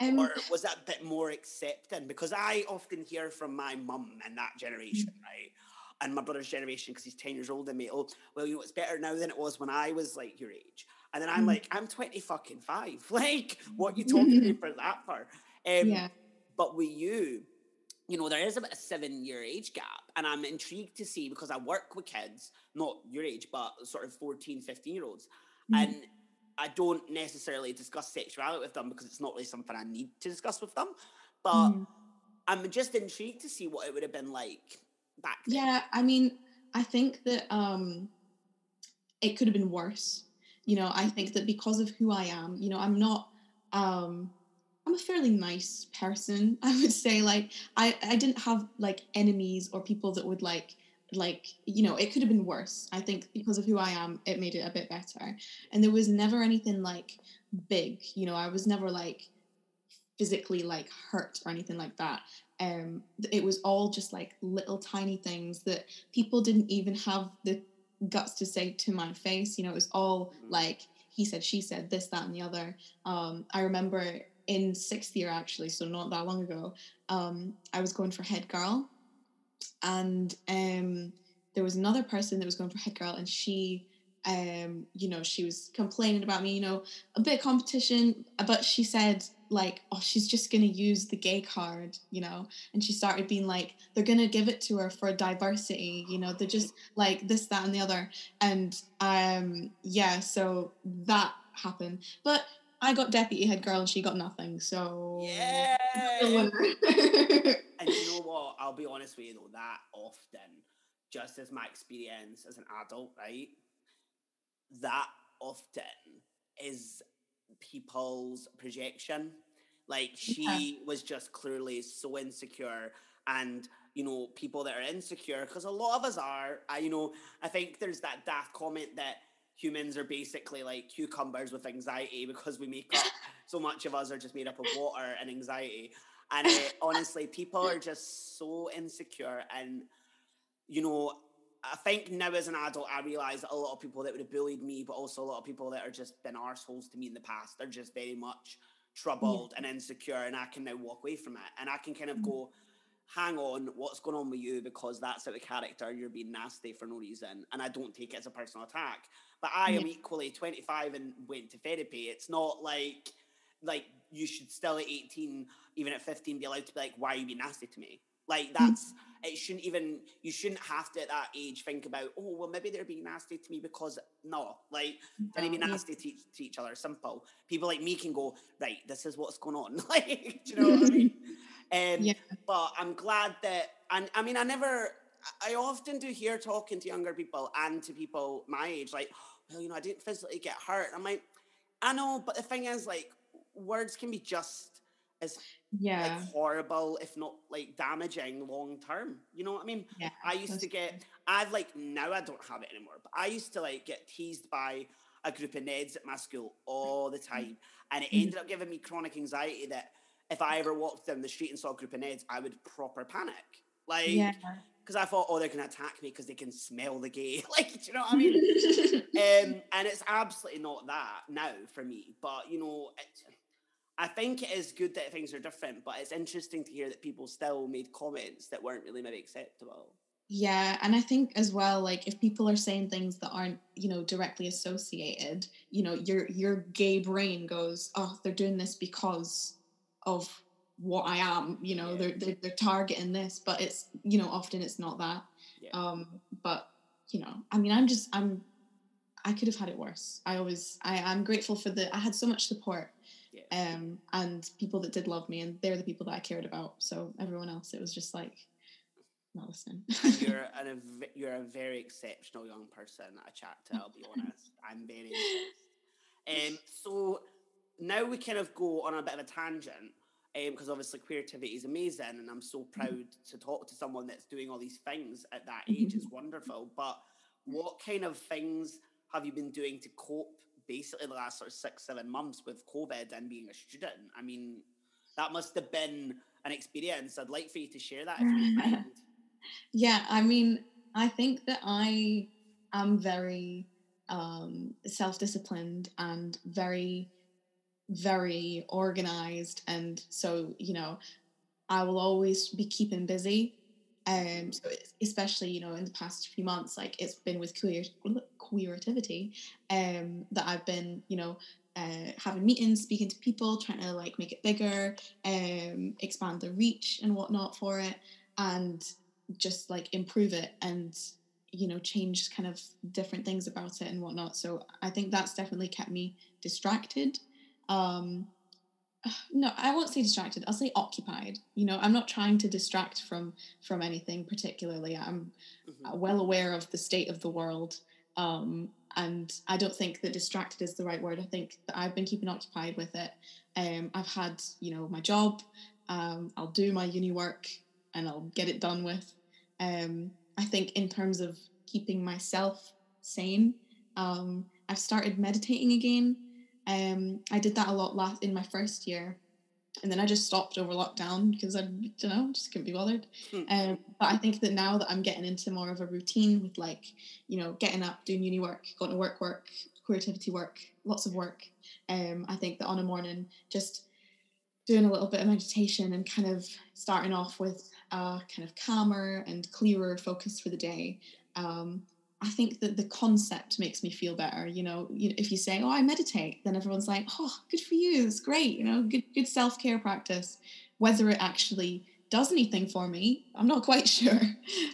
um, or was that a bit more accepting? Because I often hear from my mum and that generation, mm-hmm. right? And my brother's generation, because he's 10 years older than me, oh, well, you know, it's better now than it was when I was like your age. And then I'm Mm. like, I'm 20 fucking five. Like, what you talking to me for that for? Um, yeah. But with you, you know, there is about a seven year age gap. And I'm intrigued to see because I work with kids, not your age, but sort of 14, 15 year olds. Mhm. And I don't necessarily discuss sexuality with them because it's not really something I need to discuss with them. But Mhm. I'm just intrigued to see what it would have been like back then. Yeah, I mean, I think that um it could have been worse. You know, I think that because of who I am, you know, I'm not um I'm a fairly nice person. I would say like I I didn't have like enemies or people that would like like you know it could have been worse i think because of who i am it made it a bit better and there was never anything like big you know i was never like physically like hurt or anything like that um it was all just like little tiny things that people didn't even have the guts to say to my face you know it was all Mhm. like he said she said this that and the other um i remember in sixth year actually so not that long ago um i was going for head girl and um there was another person that was going for head girl and she um you know she was complaining about me you know a bit of competition but she said like oh she's just to use the gay card you know and she started being like they're to give it to her for diversity you know they're just like this that and the other and um yeah so that happened but i got deputy head girl and she got nothing so Yeah. And you know what? I'll be honest with you though, that often, just as my experience as an adult, right? That often is people's projection. Like she was just clearly so insecure and you know, people that are insecure, because a lot of us are. I you know, I think there's that daft comment that humans are basically like cucumbers with anxiety because we make up so much of us are just made up of water and anxiety. And uh, honestly, people are just so insecure. And, you know, I think now as an adult, I realize that a lot of people that would have bullied me, but also a lot of people that are just been arseholes to me in the past, they're just very much troubled and insecure. And I can now walk away from it. And I can kind of Mhm. go, hang on, what's going on with you? Because that's out of character. You're being nasty for no reason. And I don't take it as a personal attack. But I am equally 25 and went to therapy. It's not like, like you should still at 18 even at 15 be allowed to be like why are you being nasty to me like that's it shouldn't even you shouldn't have to at that age think about oh well maybe they're being nasty to me because no like don't be No, yeah. nasty to, each- to each other simple people like me can go right this is what's going on like do you know what i mean um, Yeah. but i'm glad that and i mean i never I I often do hear talking to younger people and to people my age, like, well, you know, I didn't physically get hurt. I'm like, I know, but the thing is, like, words can be just as yeah like horrible, if not like damaging long term. You know what I mean? yeah I used to get, I've like now I don't have it anymore, but I used to like get teased by a group of Neds at my school all the time, and it Mhm. ended up giving me chronic anxiety that if I ever walked down the street and saw a group of Neds, I would proper panic, like yeah because I thought, oh, they're gonna attack me because they can smell the gay, like, do you know what I mean? um, and it's absolutely not that now for me. But you know, it, I think it is good that things are different. But it's interesting to hear that people still made comments that weren't really maybe acceptable. Yeah, and I think as well, like if people are saying things that aren't, you know, directly associated, you know, your your gay brain goes, oh, they're doing this because of what I am, you know, Yeah. they're, they're they're targeting this, but it's, you know, often it's not that. Yeah. Um, but you know, I mean, I'm just, I'm, I could have had it worse. I always, I, I'm grateful for the, I had so much support. Um, and people that did love me, and they're the people that I cared about. So everyone else, it was just like, not listening. you're an, you're a very exceptional young person that I chat to. I'll be honest. I'm very. Um, so now we kind of go on a bit of a tangent because obviously creativity is amazing, and I'm so proud to talk to someone that's doing all these things at that age. It's wonderful. But what kind of things have you been doing to cope? Basically, the last sort of six, seven months with COVID and being a student. I mean, that must have been an experience. I'd like for you to share that. Yeah, I mean, I think that I am very um, self disciplined and very, very organized. And so, you know, I will always be keeping busy. Um, so especially you know in the past few months, like it's been with queer queerativity, um, that I've been you know uh, having meetings, speaking to people, trying to like make it bigger, um, expand the reach and whatnot for it, and just like improve it and you know change kind of different things about it and whatnot. So I think that's definitely kept me distracted. Um, no, I won't say distracted. I'll say occupied. You know, I'm not trying to distract from from anything particularly. I'm mm-hmm. well aware of the state of the world um, and I don't think that distracted is the right word. I think that I've been keeping occupied with it. Um, I've had, you know, my job. Um, I'll do my uni work and I'll get it done with. Um, I think in terms of keeping myself sane, um, I've started meditating again. Um, I did that a lot last in my first year, and then I just stopped over lockdown because I don't know, just couldn't be bothered. Hmm. Um, but I think that now that I'm getting into more of a routine with like, you know, getting up, doing uni work, going to work, work, queerativity work, lots of work. Um, I think that on a morning, just doing a little bit of meditation and kind of starting off with a kind of calmer and clearer focus for the day. Um, I think that the concept makes me feel better. You know, if you say, "Oh, I meditate," then everyone's like, "Oh, good for you. It's great. You know, good good self care practice." Whether it actually does anything for me, I'm not quite sure.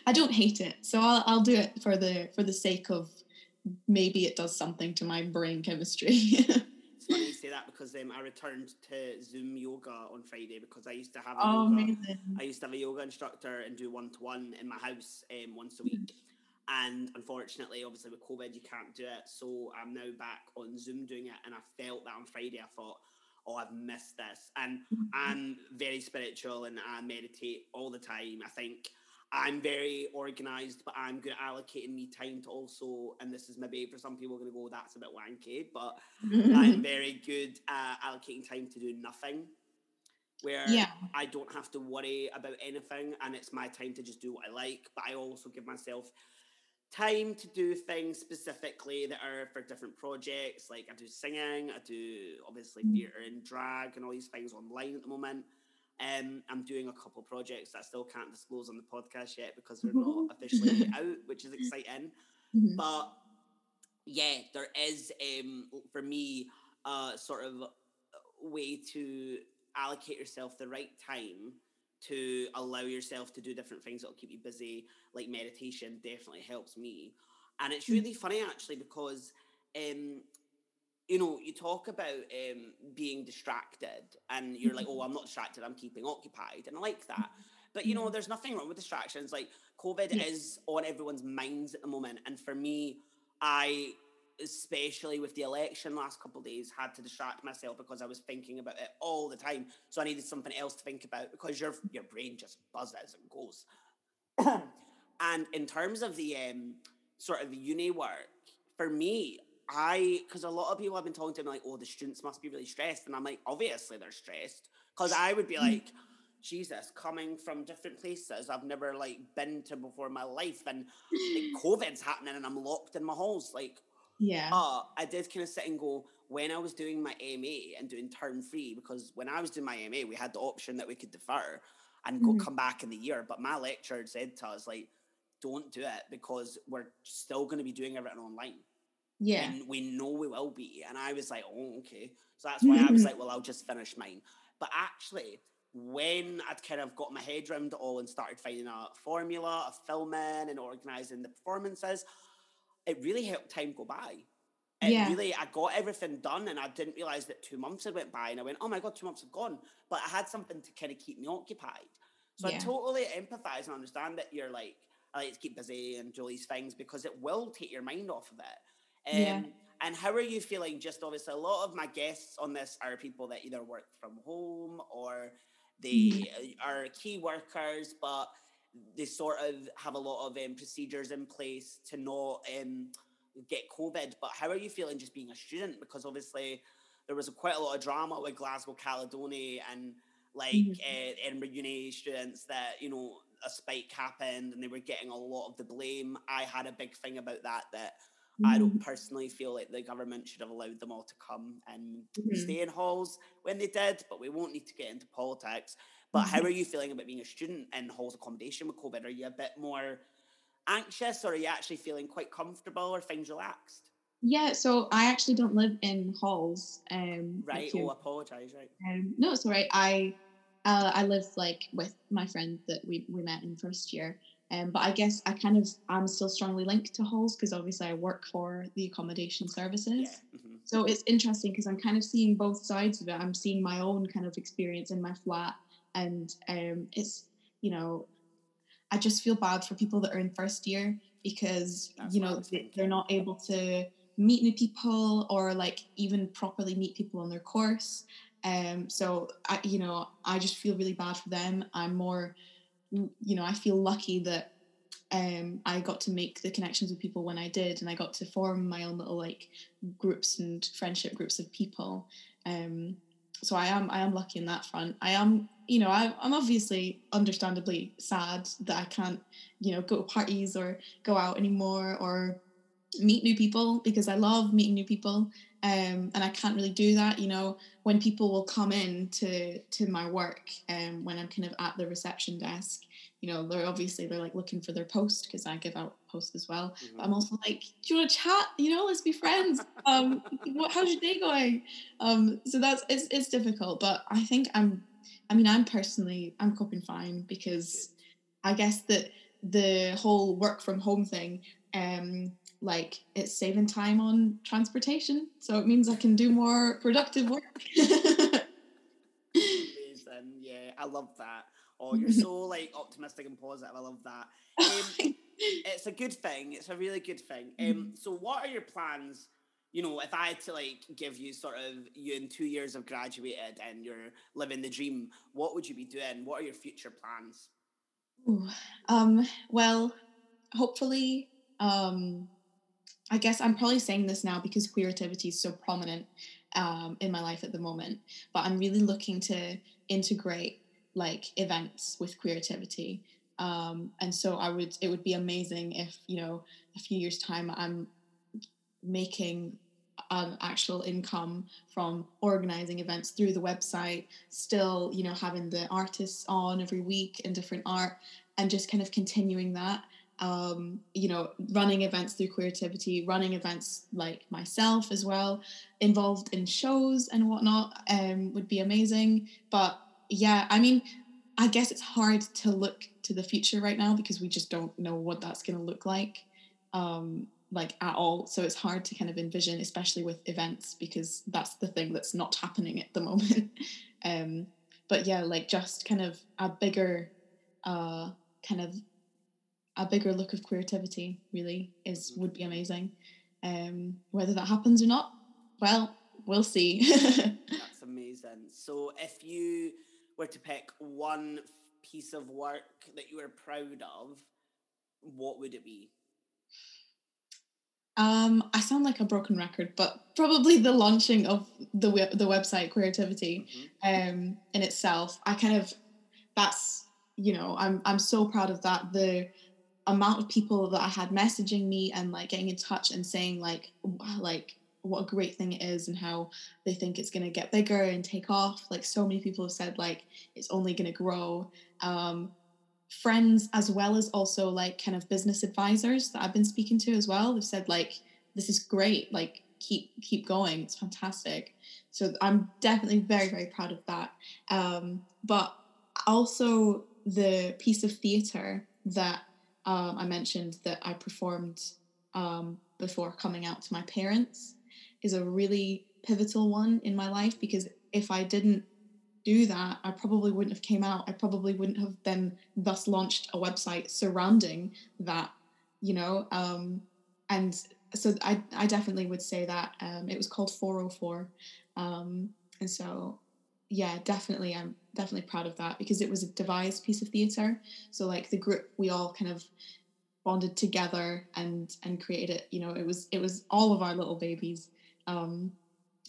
I don't hate it, so I'll I'll do it for the for the sake of maybe it does something to my brain chemistry. it's funny you say that because um, I returned to Zoom yoga on Friday because I used to have a oh, yoga, amazing. I used to have a yoga instructor and do one to one in my house um, once a week. And unfortunately, obviously with COVID, you can't do it. So I'm now back on Zoom doing it. And I felt that on Friday. I thought, oh, I've missed this. And mm-hmm. I'm very spiritual and I meditate all the time. I think I'm very organized, but I'm good at allocating me time to also, and this is maybe for some people going to go, that's a bit wanky, but I'm very good at allocating time to do nothing. Where yeah. I don't have to worry about anything and it's my time to just do what I like, but I also give myself time to do things specifically that are for different projects. Like I do singing, I do obviously mm. theatre and drag and all these things online at the moment. Um, I'm doing a couple projects that I still can't disclose on the podcast yet because they're not officially out, which is exciting. Mm-hmm. But yeah, there is um, for me a sort of way to allocate yourself the right time to allow yourself to do different things that'll keep you busy, like meditation definitely helps me. And it's hmm. really funny actually because um, you know, you talk about um, being distracted and you're like, oh, I'm not distracted, I'm keeping occupied. And I like that. But, you know, there's nothing wrong with distractions. Like, COVID is on everyone's minds at the moment. And for me, I especially with the election last couple of days, had to distract myself because I was thinking about it all the time. So I needed something else to think about because your your brain just buzzes and goes. and in terms of the um, sort of uni work, for me, I because a lot of people have been talking to me like, oh, the students must be really stressed, and I'm like, obviously they're stressed because I would be like. Jesus, coming from different places I've never like been to before in my life, and like COVID's happening, and I'm locked in my halls. Like, yeah. But I did kind of sit and go, when I was doing my MA and doing term three, because when I was doing my MA, we had the option that we could defer and mm-hmm. go come back in the year. But my lecturer said to us, like, don't do it because we're still going to be doing everything online. Yeah. And we know we will be. And I was like, oh, okay. So that's why I was like, well, I'll just finish mine. But actually, when I'd kind of got my head around it all and started finding a formula of filming and organizing the performances, it really helped time go by. It yeah. really, I got everything done and I didn't realize that two months had went by and I went, oh my God, two months have gone. But I had something to kind of keep me occupied. So yeah. I totally empathize and understand that you're like, I like to keep busy and do these things because it will take your mind off of it. Um, yeah. And how are you feeling? Just obviously, a lot of my guests on this are people that either work from home or they mm-hmm. are key workers, but they sort of have a lot of um, procedures in place to not um, get COVID. But how are you feeling just being a student? Because obviously there was a, quite a lot of drama with Glasgow Caledonian and like mm-hmm. uh, Edinburgh Uni students that you know a spike happened and they were getting a lot of the blame. I had a big thing about that that. Mm-hmm. I don't personally feel like the government should have allowed them all to come and mm-hmm. stay in halls when they did, but we won't need to get into politics. But how are you feeling about being a student in halls accommodation with COVID? Are you a bit more anxious or are you actually feeling quite comfortable or things relaxed? Yeah, so I actually don't live in halls. Um, right. oh, apologise. Right. Um, no, it's all right. I uh, I live like with my friend that we we met in first year. Um, but I guess I kind of am still strongly linked to halls because obviously I work for the accommodation services. Yeah. Mm-hmm. So it's interesting because I'm kind of seeing both sides of it. I'm seeing my own kind of experience in my flat, and um, it's you know, I just feel bad for people that are in first year because That's you know they, they're not able to meet new people or like even properly meet people on their course. Um, so I, you know, I just feel really bad for them. I'm more, you know, I feel lucky that um, I got to make the connections with people when I did, and I got to form my own little like groups and friendship groups of people. Um, so I am I am lucky in that front. I am you know I, I'm obviously understandably sad that I can't you know go to parties or go out anymore or meet new people because I love meeting new people. Um, and I can't really do that, you know, when people will come in to to my work, um, when I'm kind of at the reception desk, you know, they're obviously they're like looking for their post because I give out posts as well. Mm-hmm. But I'm also like, do you want to chat? You know, let's be friends. um, what, how's your day going? Um, so that's it's it's difficult, but I think I'm, I mean, I'm personally I'm coping fine because I guess that the whole work from home thing, um, like it's saving time on transportation, so it means I can do more productive work. Amazing, yeah, I love that. Oh, you're so like optimistic and positive. I love that. Um, it's a good thing. It's a really good thing. Um, mm-hmm. so what are your plans? You know, if I had to like give you sort of you in two years have graduated and you're living the dream, what would you be doing? What are your future plans? Ooh, um, well, hopefully, um, I guess I'm probably saying this now because queerativity is so prominent um, in my life at the moment, but I'm really looking to integrate like events with queerativity. Um, and so I would, it would be amazing if, you know, a few years time I'm making an actual income from organizing events through the website, still, you know, having the artists on every week in different art and just kind of continuing that um, you know, running events through queerativity running events like myself as well, involved in shows and whatnot, um, would be amazing. But yeah, I mean, I guess it's hard to look to the future right now because we just don't know what that's going to look like, um, like at all. So it's hard to kind of envision, especially with events, because that's the thing that's not happening at the moment. um, but yeah, like just kind of a bigger, uh, kind of a bigger look of queerativity really is would be amazing. Um, whether that happens or not, well, we'll see. That's amazing. So if you were to pick one piece of work that you were proud of, what would it be? Um, I sound like a broken record, but probably the launching of the the website Queerativity mm-hmm. um, in itself. I kind of that's you know I'm I'm so proud of that. The amount of people that I had messaging me and like getting in touch and saying like like what a great thing it is and how they think it's going to get bigger and take off like so many people have said like it's only going to grow um, friends as well as also like kind of business advisors that I've been speaking to as well they've said like this is great like keep keep going it's fantastic. So I'm definitely very very proud of that. Um, but also the piece of theater that um, I mentioned that I performed um, before coming out to my parents is a really pivotal one in my life because if I didn't do that, I probably wouldn't have came out. I probably wouldn't have then thus launched a website surrounding that, you know. Um, and so I, I definitely would say that um, it was called 404. Um, and so yeah, definitely, I'm definitely proud of that because it was a devised piece of theatre. So like the group, we all kind of bonded together and and created it. You know, it was it was all of our little babies. Um,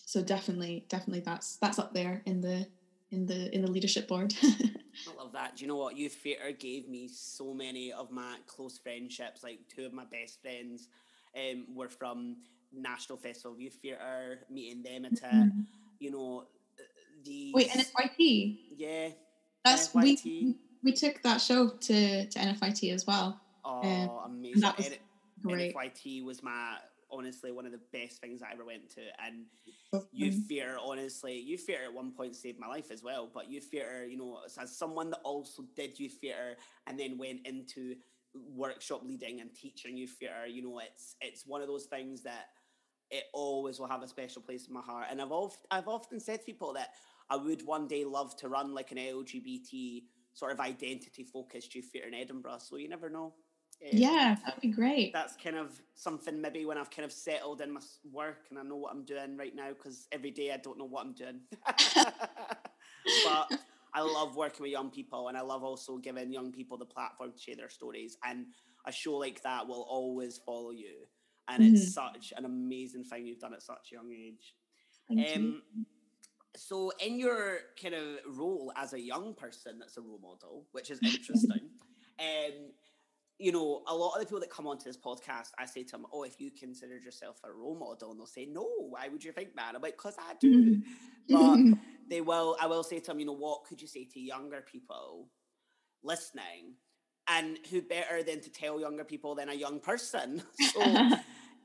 so definitely, definitely, that's that's up there in the in the in the leadership board. I love that. Do you know what? Youth theatre gave me so many of my close friendships. Like two of my best friends um, were from National Festival of Youth Theatre. Meeting them at a, mm-hmm. you know, the Wait, and it's YT. Yeah, That's NFYT. we we took that show to to NFYT as well. Oh, um, amazing! That was great. NFYT was my honestly one of the best things I ever went to, and mm-hmm. youth theatre honestly, youth theatre at one point saved my life as well. But youth theatre, you know, as someone that also did youth theatre and then went into workshop leading and teaching youth theatre, you know, it's it's one of those things that it always will have a special place in my heart. And I've I've often said to people that I would one day love to run like an LGBT sort of identity focused youth theatre in Edinburgh. So you never know. Um, yeah, that'd be great. That's kind of something maybe when I've kind of settled in my work and I know what I'm doing right now because every day I don't know what I'm doing. but I love working with young people and I love also giving young people the platform to share their stories. And a show like that will always follow you. And mm-hmm. it's such an amazing thing you've done at such a young age. Thank um, you. So, in your kind of role as a young person that's a role model, which is interesting, um, you know, a lot of the people that come onto this podcast, I say to them, "Oh, if you considered yourself a role model," and they'll say, "No, why would you think that?" I'm like, "Cause I do." but they will. I will say to them, "You know, what could you say to younger people listening?" And who better than to tell younger people than a young person? So, um,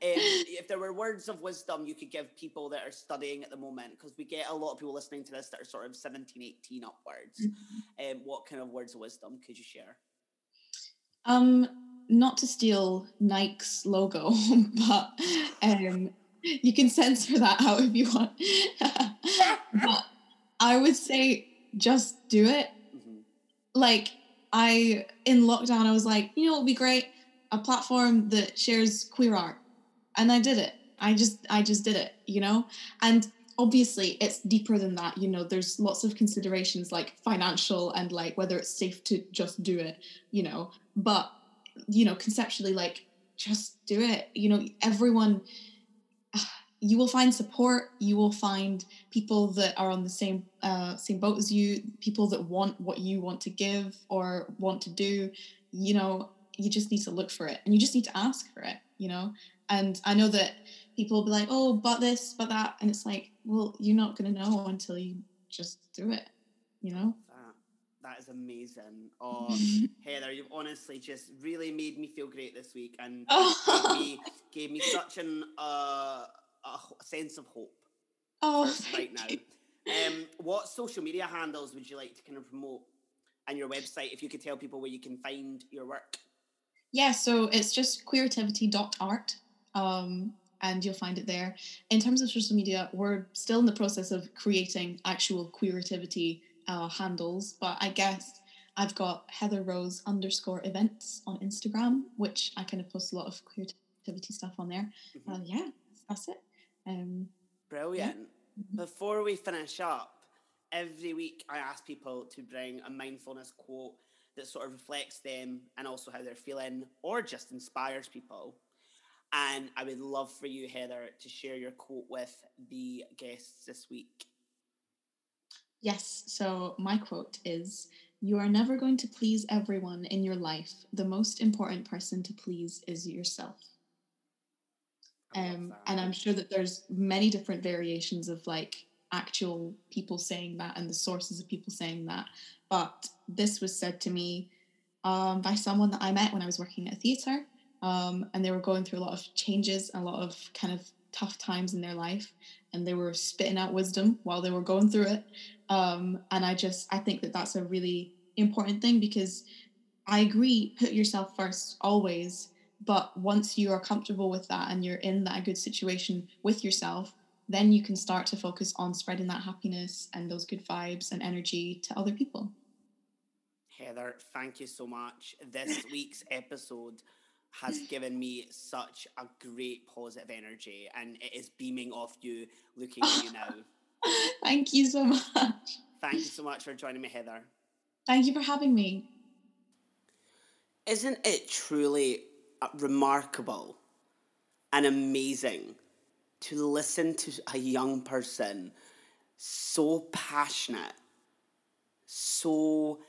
if there were words of wisdom you could give people that are studying at the moment, because we get a lot of people listening to this that are sort of 17, 18 upwards, mm-hmm. um, what kind of words of wisdom could you share? Um, not to steal Nike's logo, but um, you can censor that out if you want. but I would say just do it. Mm-hmm. Like I in lockdown, I was like, you know, it'd be great a platform that shares queer art, and I did it. I just I just did it, you know, and obviously it's deeper than that you know there's lots of considerations like financial and like whether it's safe to just do it you know but you know conceptually like just do it. You know everyone you will find support. You will find people that are on the same uh, same boat as you people that want what you want to give or want to do. You know you just need to look for it and you just need to ask for it you know? And i know that people will be like oh but this but that and it's like well you're not going to know until you just do it you know that is amazing. Oh, Heather, you've honestly just really made me feel great this week and oh. gave, me, gave me such an uh, a sense of hope. Oh, right now. Um, what social media handles would you like to kind of promote and your website if you could tell people where you can find your work? Yeah, so it's just queerativity.art. Um, and you'll find it there. In terms of social media, we're still in the process of creating actual queerativity uh, handles, but I guess I've got Heather Rose underscore events on Instagram, which I kind of post a lot of queerativity stuff on there. Mm-hmm. Uh, yeah, that's it. Um, Brilliant. Yeah. Mm-hmm. Before we finish up, every week I ask people to bring a mindfulness quote that sort of reflects them and also how they're feeling or just inspires people. And I would love for you, Heather, to share your quote with the guests this week. Yes, so my quote is You are never going to please everyone in your life. The most important person to please is yourself. Um, and I'm sure that there's many different variations of like actual people saying that and the sources of people saying that. But this was said to me um, by someone that I met when I was working at a theatre. Um, and they were going through a lot of changes, a lot of kind of tough times in their life and they were spitting out wisdom while they were going through it. Um, and i just i think that that's a really important thing because i agree put yourself first always but once you are comfortable with that and you're in that good situation with yourself then you can start to focus on spreading that happiness and those good vibes and energy to other people. Heather thank you so much. This week's episode has given me such a great positive energy and it is beaming off you looking at you now. Thank you so much. Thank you so much for joining me, Heather. Thank you for having me. Isn't it truly uh, remarkable and amazing to listen to a young person so passionate, so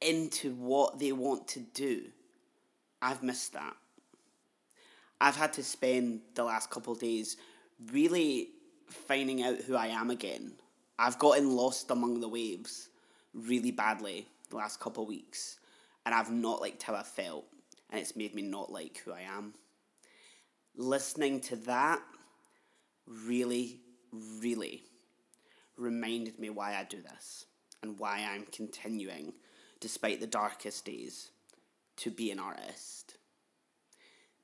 into what they want to do? I've missed that. I've had to spend the last couple days really finding out who I am again. I've gotten lost among the waves really badly the last couple weeks, and I've not liked how I felt, and it's made me not like who I am. Listening to that really, really reminded me why I do this and why I'm continuing, despite the darkest days, to be an artist.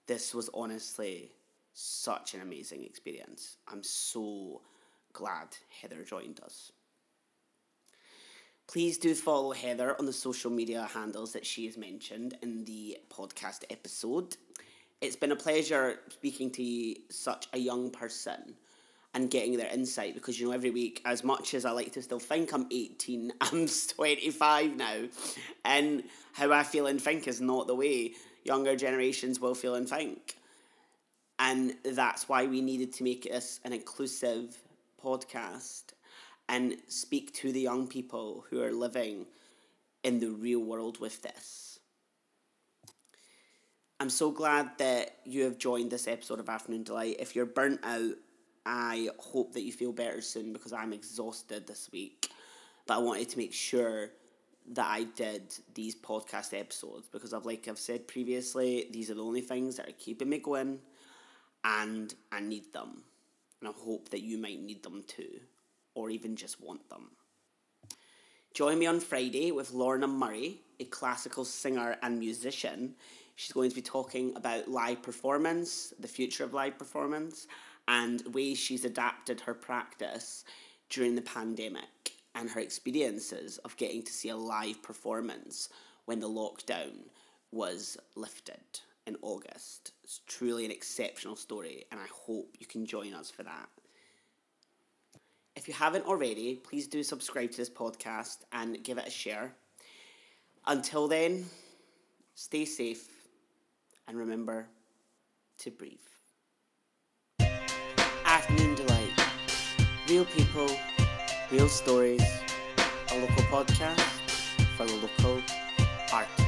This was honestly such an amazing experience. I'm so glad Heather joined us. Please do follow Heather on the social media handles that she has mentioned in the podcast episode. It's been a pleasure speaking to such a young person and getting their insight because you know every week as much as I like to still think I'm 18 I'm 25 now and how I feel and think is not the way younger generations will feel and think and that's why we needed to make this an inclusive podcast and speak to the young people who are living in the real world with this. I'm so glad that you have joined this episode of Afternoon Deelight. If you're burnt out, I hope that you feel better soon because I'm exhausted this week. But I wanted to make sure that I did these podcast episodes because I've like I've said previously, these are the only things that are keeping me going and I need them. And I hope that you might need them too or even just want them. Join me on Friday with Lorna Murray, a classical singer and musician. She's going to be talking about live performance, the future of live performance, and ways she's adapted her practice during the pandemic and her experiences of getting to see a live performance when the lockdown was lifted in August. It's truly an exceptional story, and I hope you can join us for that. If you haven't already, please do subscribe to this podcast and give it a share. Until then, stay safe and remember to breathe. Afternoon Deelight. Real people, real stories, a local podcast for the local artists.